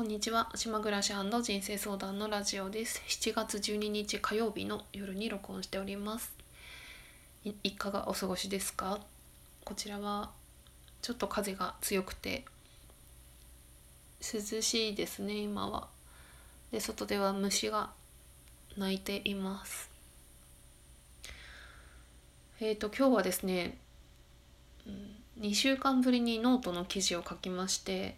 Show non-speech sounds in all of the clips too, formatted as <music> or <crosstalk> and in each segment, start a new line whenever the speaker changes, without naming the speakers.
こんにちは。島暮らし人生相談のラジオです。7月12日火曜日の夜に録音しております。いいかがお過ごしですか？こちらはちょっと風が強くて涼しいですね今は。で外では虫が鳴いています。えっ、ー、と今日はですね、2週間ぶりにノートの記事を書きまして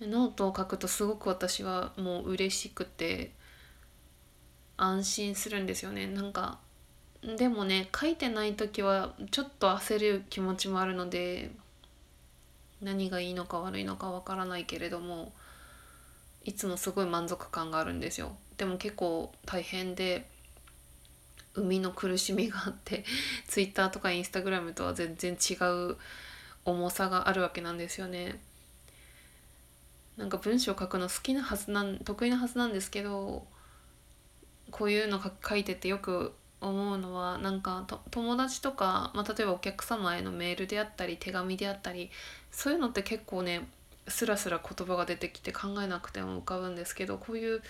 ノートを書くとすごく私はもう嬉しくて安心するんですよねなんかでもね書いてない時はちょっと焦る気持ちもあるので何がいいのか悪いのかわからないけれどもいつもすごい満足感があるんですよでも結構大変で生みの苦しみがあって <laughs> ツイッターとかインスタグラムとは全然違う重さがあるわけなんですよね。なんか文章書くの好きなはずなん得意なはずなんですけどこういうの書いててよく思うのはなんか友達とか、まあ、例えばお客様へのメールであったり手紙であったりそういうのって結構ねスラスラ言葉が出てきて考えなくても浮かぶんですけどこういう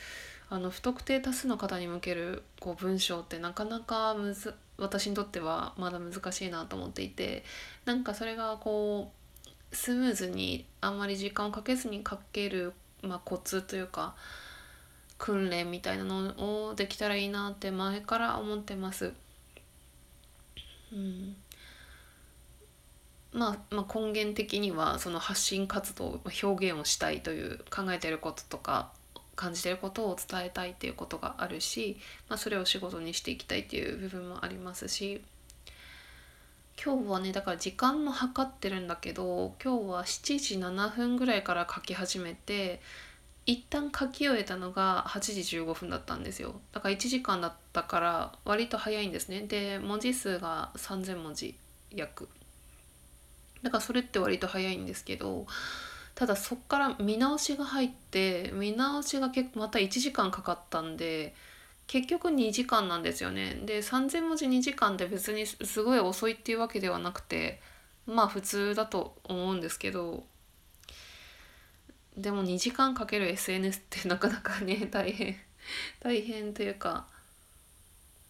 あの不特定多数の方に向けるこう文章ってなかなかむず私にとってはまだ難しいなと思っていてなんかそれがこうスムーズにあんまり時間をかけずに書ける、まあ、コツというか訓練みたいなのをできたらいいなって前から思ってます。うんまあ、まあ根源的にはその発信活動表現をしたいという考えてることとか感じてることを伝えたいっていうことがあるし、まあ、それを仕事にしていきたいっていう部分もありますし今日はねだから時間も測ってるんだけど今日は7時7分ぐらいから書き始めて一旦書き終えたのが8時15分だったんですよ。だから1時間だったから割と早いんですね。で文字数が3,000文字約。だからそれって割と早いんですけどただそっから見直しが入って見直しが結構また1時間かかったんで結局2時間なんですよね。で3,000文字2時間って別にすごい遅いっていうわけではなくてまあ普通だと思うんですけどでも2時間かける SNS ってなかなかね <laughs> 大変大変というか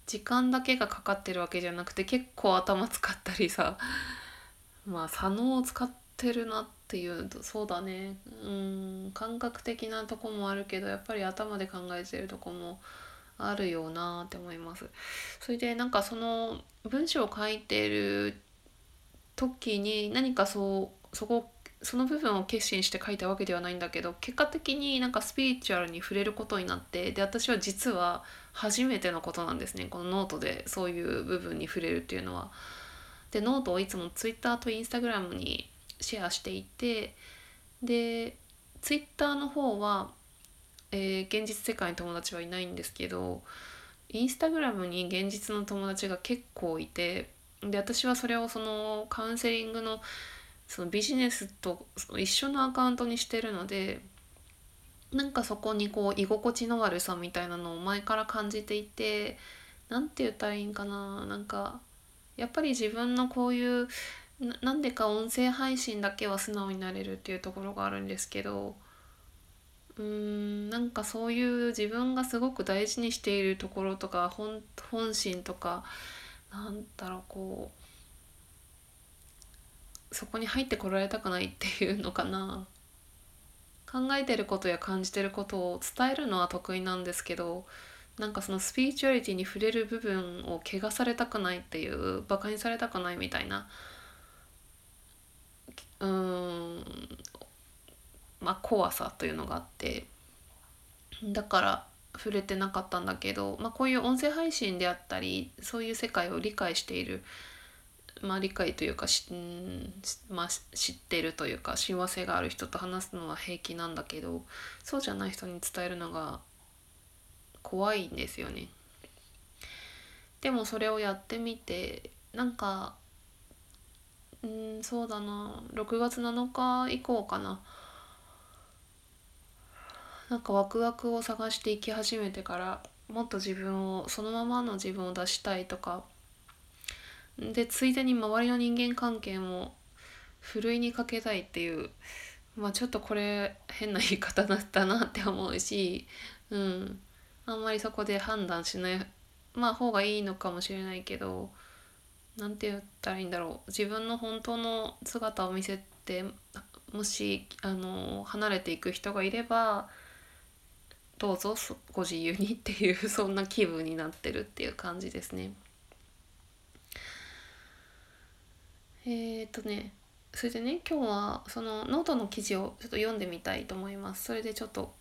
時間だけがかかってるわけじゃなくて結構頭使ったりさまあ左脳を使ってるなっていうそうだねうん感覚的なとこもあるけどやっぱり頭で考えてるとこもあるよなって思います。それでなんかその文章を書いてる時に何かそうそこその部分を決心して書いたわけではないんだけど結果的になんかスピリチュアルに触れることになってで私は実は初めてのことなんですねこのノートでそういう部分に触れるっていうのは。でノートをいつも Twitter と Instagram にシェアしていてで Twitter の方はえー、現実世界に友達はいないんですけどインスタグラムに現実の友達が結構いてで私はそれをそのカウンセリングのそのビジネスと一緒のアカウントにしてるのでなんかそこにこう居心地の悪さみたいなのを前から感じていて何て言ったらいいんかななんかやっぱり自分のこういうなんでか音声配信だけは素直になれるっていうところがあるんですけどうーんなんかそういう自分がすごく大事にしているところとか本本心とかなんだろうこうそこに入ってこられたくないっていうのかな。考えてることや感じてることを伝えるのは得意なんですけどなんかそのスピリチュアリティに触れる部分を汚されたくないっていうバカにされたくないみたいな。うんまあ、怖さというのがあってだから触れてなかったんだけど、まあ、こういう音声配信であったりそういう世界を理解している、まあ、理解というかし、まあ、知ってるというか親和性がある人と話すのは平気なんだけどそうじゃない人に伝えるのが怖いんですよね。でもそれをやってみてなんかうんそうだな6月7日以降かななんかワクワクを探していき始めてからもっと自分をそのままの自分を出したいとか。でついでに周りの人間関係もふるいにかけたいっていうまあちょっとこれ変な言い方だったなって思うしうん。あんまりそこで判断しないまあ方がいいのかもしれないけど何て言ったらいいんだろう。自分の本当の姿を見せてもしあの離れていく人がいればどうぞご自由にっていう <laughs> そんな気分になってるっていう感じですね。えっ、とねそれでね今日はそのノートの記事をちょっと読んでみたいと思います。それでちょっと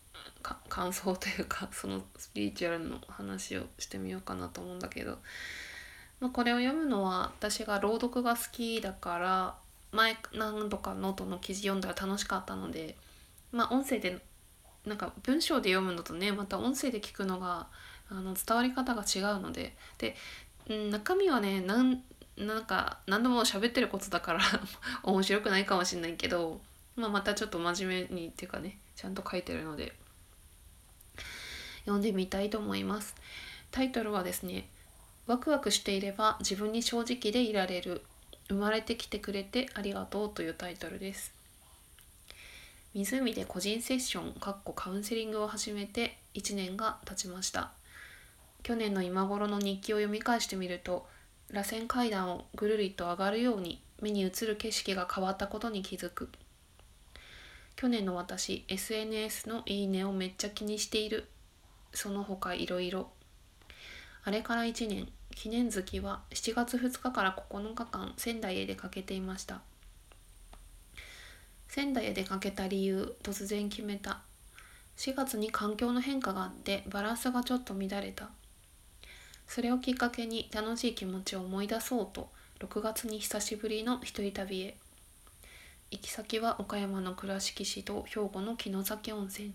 感想というか <laughs> そのスピリチュアルの話をしてみようかなと思うんだけど、まあ、これを読むのは私が朗読が好きだから前何度かノートの記事読んだら楽しかったのでまあ音声でなんか文章で読むのとねまた音声で聞くのがあの伝わり方が違うので。で中身はねなんなんか何度も喋ってることだから <laughs> 面白くないかもしんないけど、まあ、またちょっと真面目にっていうかねちゃんと書いてるので。読んでみたいと思います。タイトルはですねワクワクしていれば自分に正直でいられる。生まれてきてくれてありがとうというタイトルです。湖で個人セッションかっこカウンセリングを始めて1年が経ちました。去年の今頃の日記を読み返してみると螺旋階段をぐるりと上がるように目に映る景色が変わったことに気づく。去年の私 SNS のいいねをめっちゃ気にしている。その他いろいろあれから1年記念月は7月2日から9日間仙台へ出かけていました。仙台へ出かけた理由突然決めた。4月に環境の変化があってバランスがちょっと乱れた。それをきっかけに楽しい気持ちを思い出そうと6月に久しぶりの一人旅へ。行き先は岡山の倉敷市と兵庫の城崎温泉。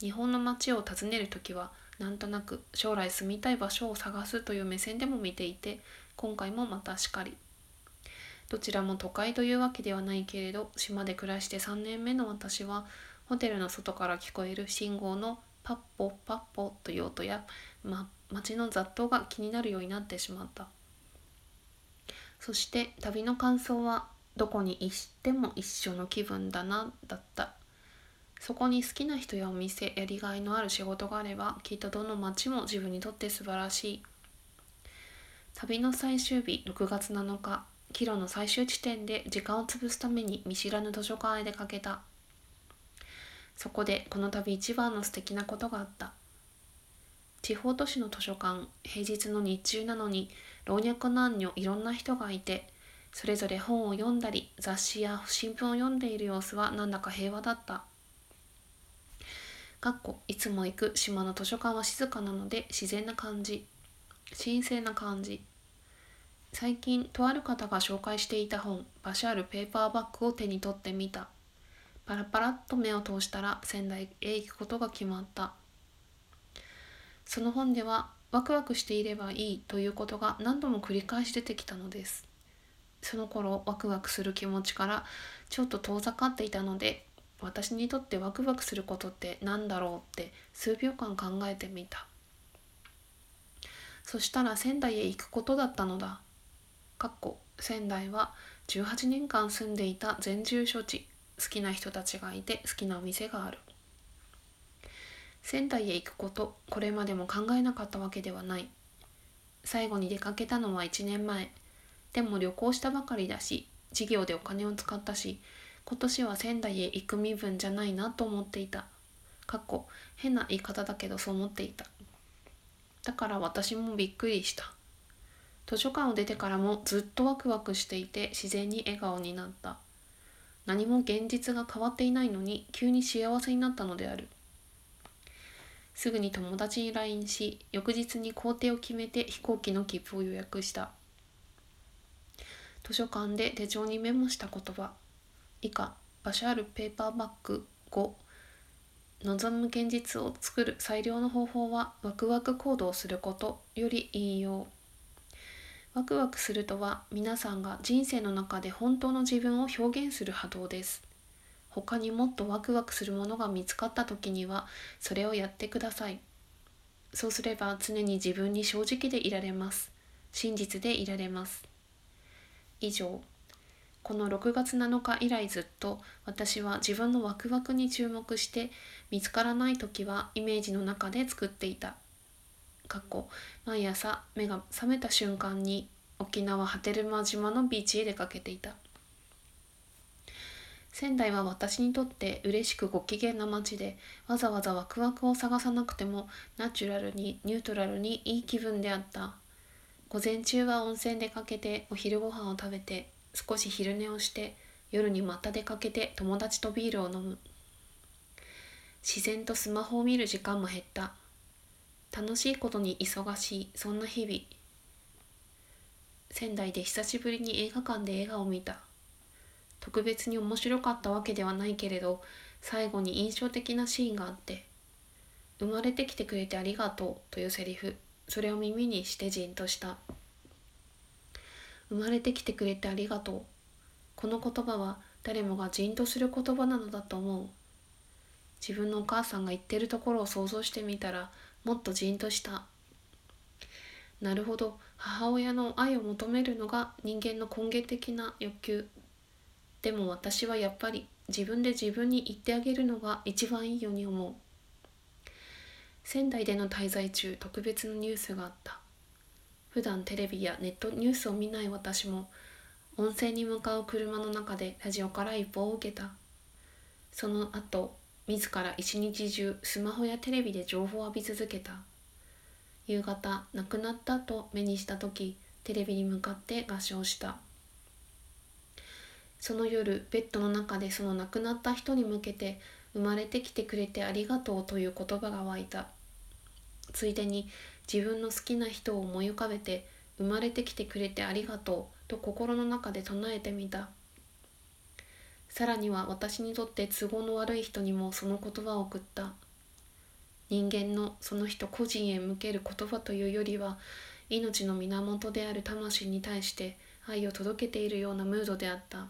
日本の街を訪ねる時はなんとなく将来住みたい場所を探すという目線でも見ていて今回もまたしかり。どちらも都会というわけではないけれど島で暮らして3年目の私はホテルの外から聞こえる信号のパッポパッポという音や、ま、街の雑踏が気になるようになってしまった。そして旅の感想はどこに行っても一緒の気分だなだった。そこに好きな人やお店やりがいのある仕事があればきっとどの街も自分にとって素晴らしい。旅の最終日6月7日キロの最終地点で時間を潰すために見知らぬ図書館へ出かけた。そこでこの度一番の素敵なことがあった。地方都市の図書館平日の日中なのに老若男女いろんな人がいてそれぞれ本を読んだり雑誌や新聞を読んでいる様子はなんだか平和だった。かっこいつも行く島の図書館は静かなので自然な感じ。神聖な感じ。最近とある方が紹介していた本バシャールペーパーバッグを手に取ってみた。パラパラっと目を通したら仙台へ行くことが決まった。その本ではワクワクしていればいいということが何度も繰り返し出てきたのです。その頃ワクワクする気持ちからちょっと遠ざかっていたので私にとってワクワクすることって何だろうって数秒間考えてみた。そしたら仙台へ行くことだったのだ。かっこ仙台は18年間住んでいた全住所地好きな人たちがいて好きなお店がある仙台へ行くことこれまでも考えなかったわけではない最後に出かけたのは1年前でも旅行したばかりだし事業でお金を使ったし今年は仙台へ行く身分じゃないなと思っていた。かっこ変な言い方だけどそう思っていた。だから私もびっくりした。図書館を出てからもずっとワクワクしていて自然に笑顔になった。何も現実が変わっていないのに急に幸せになったのである。すぐに友達に LINE し、翌日に行程を決めて飛行機の切符を予約した。図書館で手帳にメモした言葉。以下バシャールペーパーバッグ5望む現実を作る最良の方法はワクワク行動することより引用ワクワクするとは皆さんが人生の中で本当の自分を表現する波動です。他にもっとワクワクするものが見つかった時にはそれをやってください。そうすれば常に自分に正直でいられます。真実でいられます。以上。この6月7日以来ずっと私は自分のワクワクに注目して見つからない時はイメージの中で作っていた。かっこ毎朝目が覚めた瞬間に沖縄波照間島のビーチへ出かけていた。仙台は私にとって嬉しくご機嫌な街でわざわざワクワクを探さなくてもナチュラルにニュートラルにいい気分であった。午前中は温泉出かけてお昼ご飯を食べて少し昼寝をして夜にまた出かけて友達とビールを飲む。自然とスマホを見る時間も減った。楽しいことに忙しい。そんな日々。仙台で久しぶりに映画館で映画を見た。特別に面白かったわけではないけれど最後に印象的なシーンがあって「生まれてきてくれてありがとう」というセリフ。それを耳にしてじんとした。生まれてきてくれてありがとう。この言葉は誰もがじんとする言葉なのだと思う。自分のお母さんが言ってるところを想像してみたらもっとじんとした。なるほど。母親の愛を求めるのが人間の根源的な欲求。でも私はやっぱり自分で自分に言ってあげるのが一番いいように思う。仙台での滞在中特別のニュースがあった。普段テレビやネットニュースを見ない私も温泉に向かう車の中でラジオから一報を受けた。その後自ら一日中スマホやテレビで情報を浴び続けた。夕方亡くなったと目にした時テレビに向かって合唱した。その夜ベッドの中でその亡くなった人に向けて生まれてきてくれてありがとうという言葉が湧いた。ついでに自分の好きな人を思い浮かべて生まれてきてくれてありがとうと心の中で唱えてみた。さらには私にとって都合の悪い人にもその言葉を送った人間のその人個人へ向ける言葉というよりは命の源である魂に対して愛を届けているようなムードであった。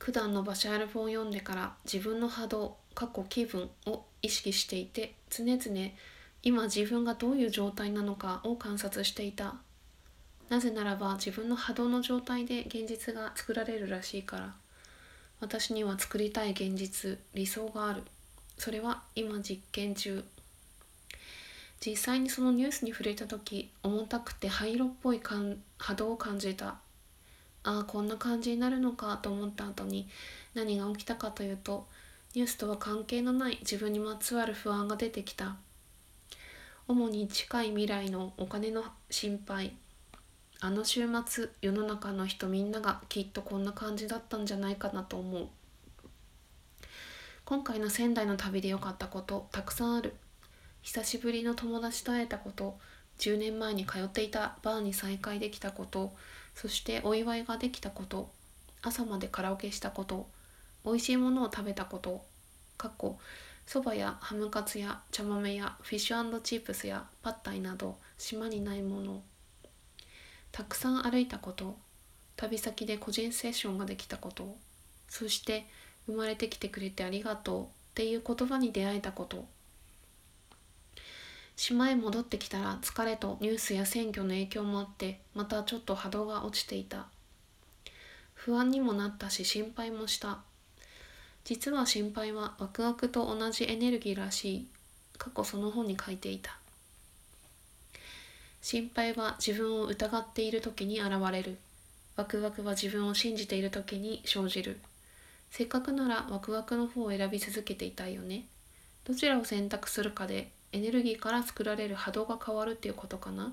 普段のバシャールフを読んでから自分の波動過去気分を意識していて常々今自分がどういう状態なのかを観察していたなぜならば自分の波動の状態で現実が作られるらしいから。私には作りたい現実理想がある。それは今実験中。実際にそのニュースに触れた時重たくて灰色っぽい波動を感じた。ああこんな感じになるのかと思った後に何が起きたかというとニュースとは関係のない自分にまつわる不安が出てきた。主に近い未来のお金の心配。あの週末世の中の人みんながきっとこんな感じだったんじゃないかなと思う。今回の仙台の旅で良かったことたくさんある。久しぶりの友達と会えたこと10年前に通っていたバーに再会できたことそしてお祝いができたこと朝までカラオケしたこと美味しいものを食べたことかっこそばやハムカツや茶豆やフィッシュチップスやパッタイなど島にないものたくさん歩いたこと旅先で個人セッションができたことそして生まれてきてくれてありがとうっていう言葉に出会えたこと。島へ戻ってきたら疲れとニュースや選挙の影響もあってまたちょっと波動が落ちていた。不安にもなったし心配もした。実は心配はワクワクと同じエネルギーらしい。過去その本に書いていた。心配は自分を疑っている時に現れる。ワクワクは自分を信じている時に生じる。せっかくならワクワクの方を選び続けていたいよね。どちらを選択するかでエネルギーから作られる波動が変わるっていうことかな。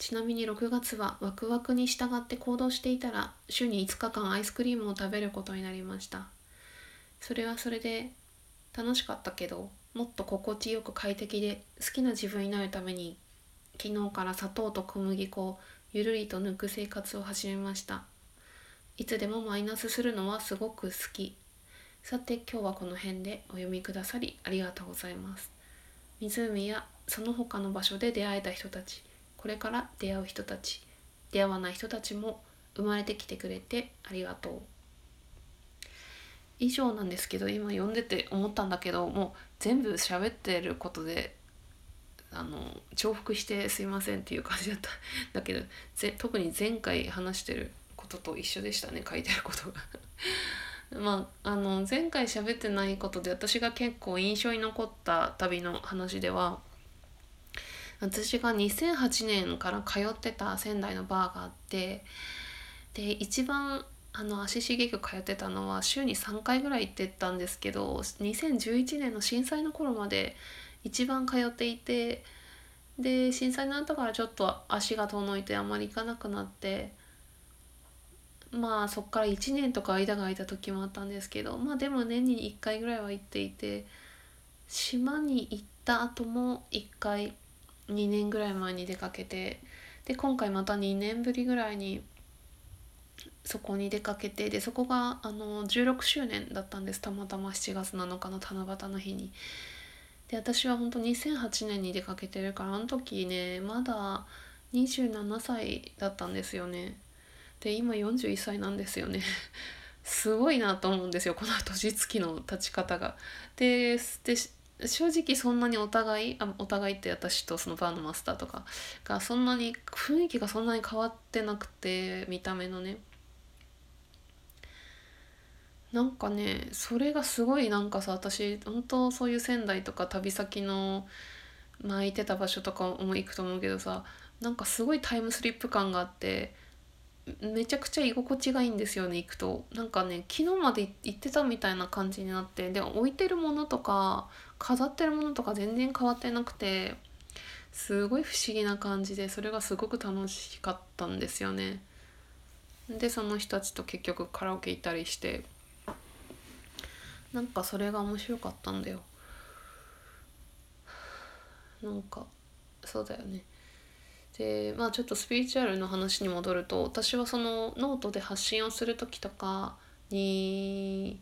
ちなみに6月はワクワクに従って行動していたら週に5日間アイスクリームを食べることになりました。それはそれで楽しかったけどもっと心地よく快適で好きな自分になるために昨日から砂糖と小麦粉をゆるりと抜く生活を始めました。いつでもマイナスするのはすごく好き。さて今日はこの辺でお読みくださりありがとうございます。湖やその他の場所で出会えた人たちこれから出会う人たち出会わない人たちも生まれてきてくれてありがとう。以上なんですけど今読んでて思ったんだけどもう全部喋ってることであの重複してすいませんっていう感じだった。<laughs> だけど特に前回話してることと一緒でしたね書いてることが。<laughs> まああの前回喋ってないことで私が結構印象に残った旅の話では私が2008年から通ってた仙台のバーがあってで一番あの足しげく通ってたのは週に3回ぐらい行ってたんですけど2011年の震災の頃まで一番通っていてで震災の後からちょっと足が遠のいてあまり行かなくなってまあそっから1年とか間が空いた時もあったんですけどまあでも年に1回ぐらいは行っていて島に行った後も1回2年ぐらい前に出かけてで今回また2年ぶりぐらいにそこに出かけてでそこがあの16周年だったんですたまたま7月7日の七夕の日に。で私は本当2008年に出かけてるからあの時ねまだ27歳だったんですよね。で今41歳なんですよね。すごいなと思うんですよこの年月の立ち方が。でで正直そんなにお互いあお互いって私とそのバーのマスターとかがそんなに雰囲気がそんなに変わってなくて見た目のねなんかねそれがすごいなんかさ私本当そういう仙台とか旅先のまあいてた場所とかも行くと思うけどさなんかすごいタイムスリップ感があってめちゃくちゃ居心地がいいんですよね行くと。なんかね昨日まで行ってたみたいな感じになってでも置いてるものとか飾ってるものとか全然変わってなくてすごい不思議な感じでそれがすごく楽しかったんですよね。でその人たちと結局カラオケ行ったりしてなんかそれが面白かったんだよなんかそうだよねでまあちょっとスピリチュアルの話に戻ると私はそのノートで発信をする時とかに、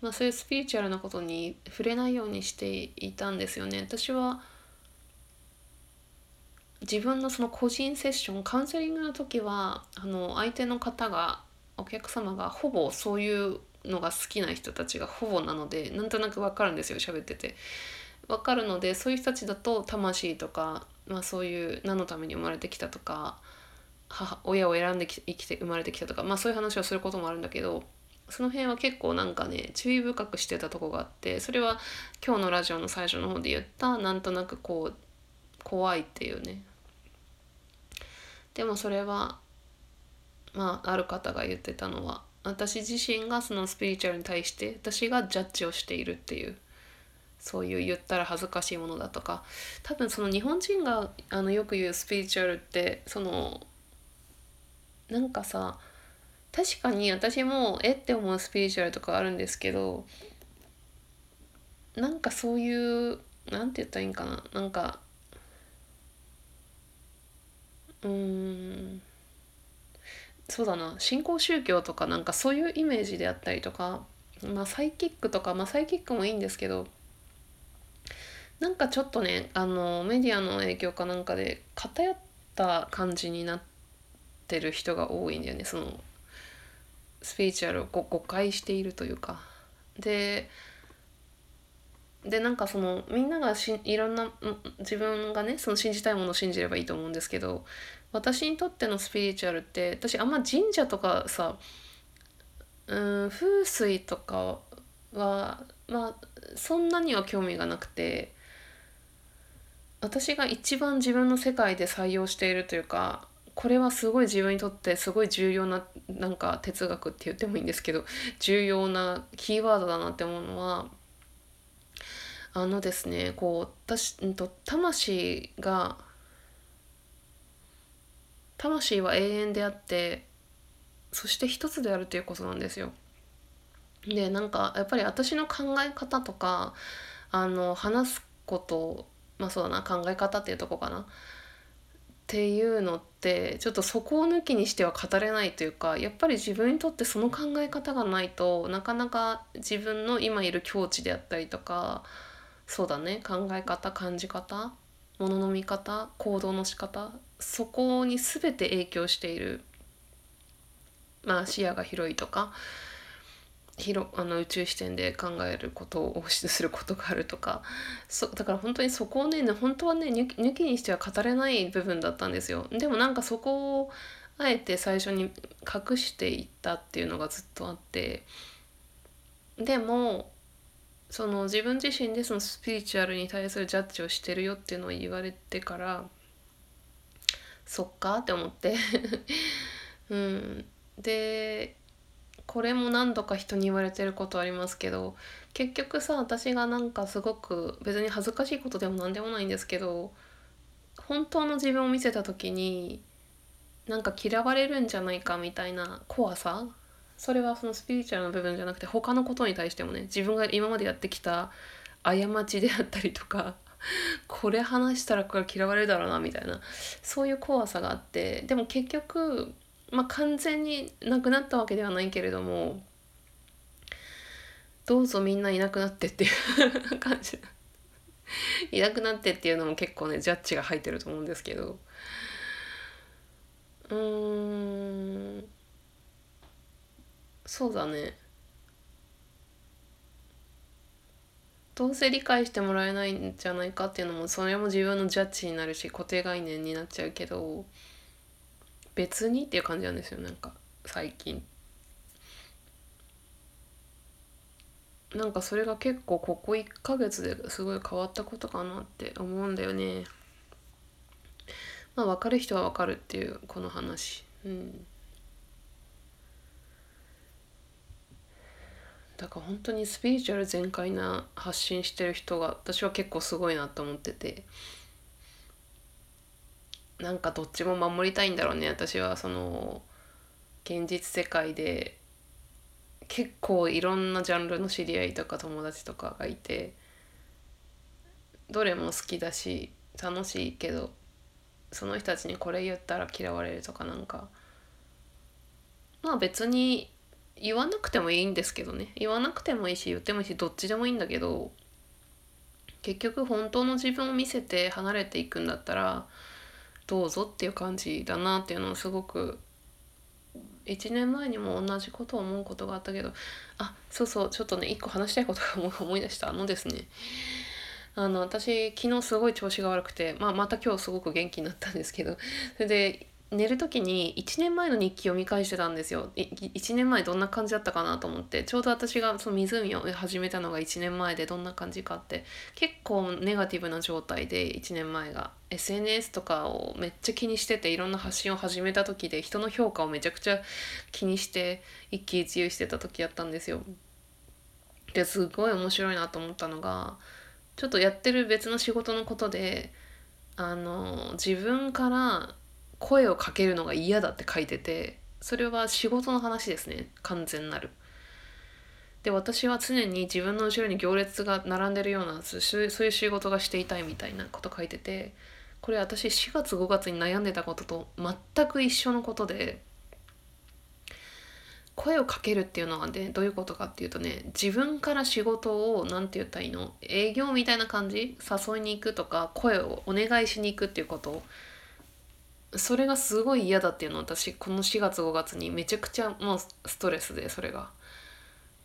まあ、そういうスピリチュアルなことに触れないようにしていたんですよね。私は自分のその個人セッションカウンセリングの時はあの相手の方がお客様がほぼそういうのが好きな人たちがほぼなのでなんとなく分かるんですよ喋ってて。分かるのでそういう人たちだと魂とかまあ、そういう何のために生まれてきたとか母親を選んでき生きて生まれてきたとか、まあ、そういう話をすることもあるんだけどその辺は結構なんかね注意深くしてたとこがあってそれは今日のラジオの最初の方で言ったなんとなくこう怖いっていうねでもそれはまあある方が言ってたのは私自身がそのスピリチュアルに対して私がジャッジをしているっていうそういう言ったら恥ずかしいものだとか多分その日本人があのよく言うスピリチュアルってそのなんかさ確かに私もえって思うスピリチュアルとかあるんですけどなんかそういうなんて言ったらいいんかななんかうんそうだな新興宗教とかなんかそういうイメージであったりとかまあサイキックとかまあサイキックもいいんですけどなんかちょっとねあのメディアの影響かなんかで偏った感じになってる人が多いんだよねそのスピリチュアルを誤解しているというか。ででなんかそのみんながしいろんな自分がねその信じたいものを信じればいいと思うんですけど私にとってのスピリチュアルって私あんま神社とかさうん風水とかはまあそんなには興味がなくて私が一番自分の世界で採用しているというかこれはすごい自分にとってすごい重要ななんか哲学って言ってもいいんですけど重要なキーワードだなって思うのはあのですねこう私、うんと、魂が魂は永遠であってそして一つであるということなんですよ。でなんかやっぱり私の考え方とかあの話すことまあそうだな考え方っていうとこかなっていうのってちょっとそこを抜きにしては語れないというかやっぱり自分にとってその考え方がないとなかなか自分の今いる境地であったりとかそうだね考え方感じ方ものの見方行動の仕方そこに全て影響している。まあ視野が広いとか広あの宇宙視点で考えることをすることがあるとかそだから本当にそこをね本当はね抜きにしては語れない部分だったんですよ。でもなんかそこをあえて最初に隠していったっていうのがずっとあって。でもその自分自身でそのスピリチュアルに対するジャッジをしてるよっていうのを言われてからそっかって思って。<laughs> うん。でこれも何度か人に言われてることありますけど結局さ私がなんかすごく別に恥ずかしいことでも何でもないんですけど本当の自分を見せた時になんか嫌われるんじゃないかみたいな怖さそれはそのスピリチュアルの部分じゃなくて他のことに対してもね自分が今までやってきた過ちであったりとか <laughs> これ話したらこれ嫌われるだろうなみたいなそういう怖さがあってでも結局まあ完全になくなったわけではないけれどもどうぞみんないなくなってっていう <laughs> 感じ。いなくなってっていうのも結構ねジャッジが入ってると思うんですけど。うーんそうだね。どうせ理解してもらえないんじゃないかっていうのもそれも自分のジャッジになるし固定概念になっちゃうけど別にっていう感じなんですよなんか最近。なんかそれが結構ここ1ヶ月ですごい変わったことかなって思うんだよね。まあ分かる人は分かるっていうこの話。うん。だから本当にスピリチュアル全開な発信してる人が私は結構すごいなと思ってて。なんかどっちも守りたいんだろうね私はその現実世界で。結構いろんなジャンルの知り合いとか友達とかがいて。どれも好きだし楽しいけどその人たちにこれ言ったら嫌われるとかなんか。まあ別に言わなくてもいいんですけどね。言わなくてもいいし言ってもいいしどっちでもいいんだけど結局本当の自分を見せて離れていくんだったらどうぞっていう感じだなっていうのをすごく1年前にも同じことを思うことがあったけどあそうそうちょっとね一個話したいことが <laughs> 思い出したあのですね。あの私昨日すごい調子が悪くて、まあ、また今日すごく元気になったんですけどそれで寝る時に1年前の日記を見返してたんですよ。1年前どんな感じだったかなと思って。ちょうど私がその湖を始めたのが1年前でどんな感じかって。結構ネガティブな状態で1年前が。SNS とかをめっちゃ気にしてていろんな発信を始めた時で人の評価をめちゃくちゃ気にして一喜一憂してた時やったんですよ。ですごい面白いなと思ったのがちょっとやってる別の仕事のことであの自分から声をかけるのが嫌だって書いててそれは仕事の話ですね。完全なる。で私は常に自分の後ろに行列が並んでるようなそういう仕事がしていたいみたいなこと書いててこれ私4月5月に悩んでたことと全く一緒のことで声をかけるっていうのはねどういうことかっていうとね自分から仕事を何て言ったらいいの？営業みたいな感じ？誘いに行くとか声をお願いしに行くっていうこと。それがすごい嫌だっていうのを私この4月5月にめちゃくちゃもうストレスでそれが。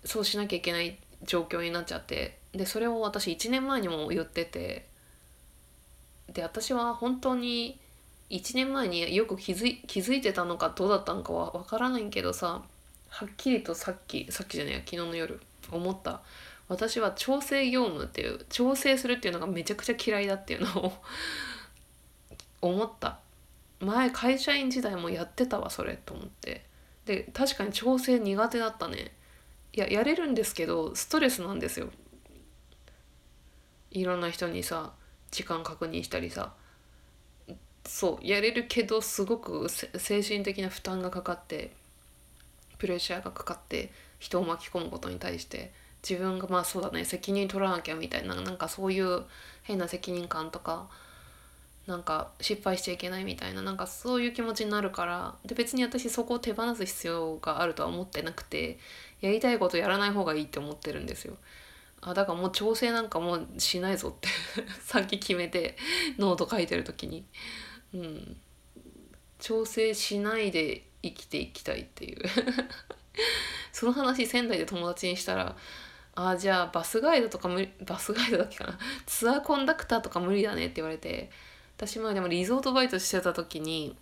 そうしなきゃいけない状況になっちゃって。でそれを私1年前にも言ってて。で私は本当に1年前によく気づい気づいてたのかどうだったのかは分からないけどさはっきりとさっきさっきじゃねえ昨日の夜思った。私は調整業務っていう調整するっていうのがめちゃくちゃ嫌いだっていうのを <laughs> 思った。前会社員時代もやってたわそれと思って。で確かに調整苦手だったね。いややれるんですけどストレスなんですよ。いろんな人にさ時間確認したりさ。そうやれるけどすごく精神的な負担がかかってプレッシャーがかかって人を巻き込むことに対して自分がまあそうだね責任取らなきゃみたいななんかそういう変な責任感とかなんか失敗しちゃいけないみたいななんかそういう気持ちになるからで別に私そこを手放す必要があるとは思ってなくてやりたいことやらない方がいいって思ってるんですよ。あだからもう調整なんかもうしないぞって <laughs> さっき決めてノート書いてる時に、うん、調整しないで生きていきたいっていう。<laughs> その話仙台で友達にしたら「あじゃあバスガイドとか無理バスガイドだっけかな。ツアーコンダクターとか無理だね」って言われて私前でもリゾートバイトしてた時に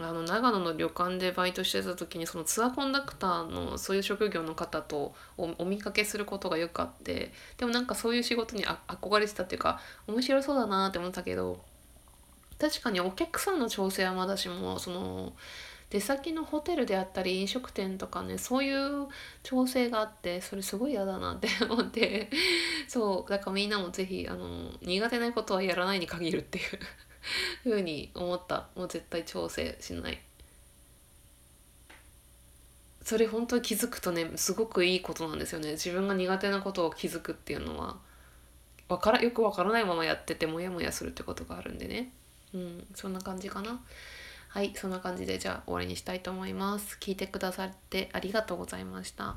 あの長野の旅館でバイトしてた時にそのツアーコンダクターのそういう職業の方とお見かけすることがよくあってでもなんかそういう仕事に憧れてたっていうか面白そうだなって思ったけど確かにお客さんの調整はまだしもその出先のホテルであったり飲食店とかねそういう調整があってそれすごい嫌だなって <laughs> 思ってそうだからみんなも是非あの苦手なことはやらないに限るっていう。ふうに思った。もう絶対調整しない。それ本当に気づくとねすごくいいことなんですよね。自分が苦手なことを気づくっていうのは。わからよくわからないままやっててモヤモヤするってことがあるんでね。うんそんな感じかな。はいそんな感じでじゃあ終わりにしたいと思います。聞いてくださってありがとうございました。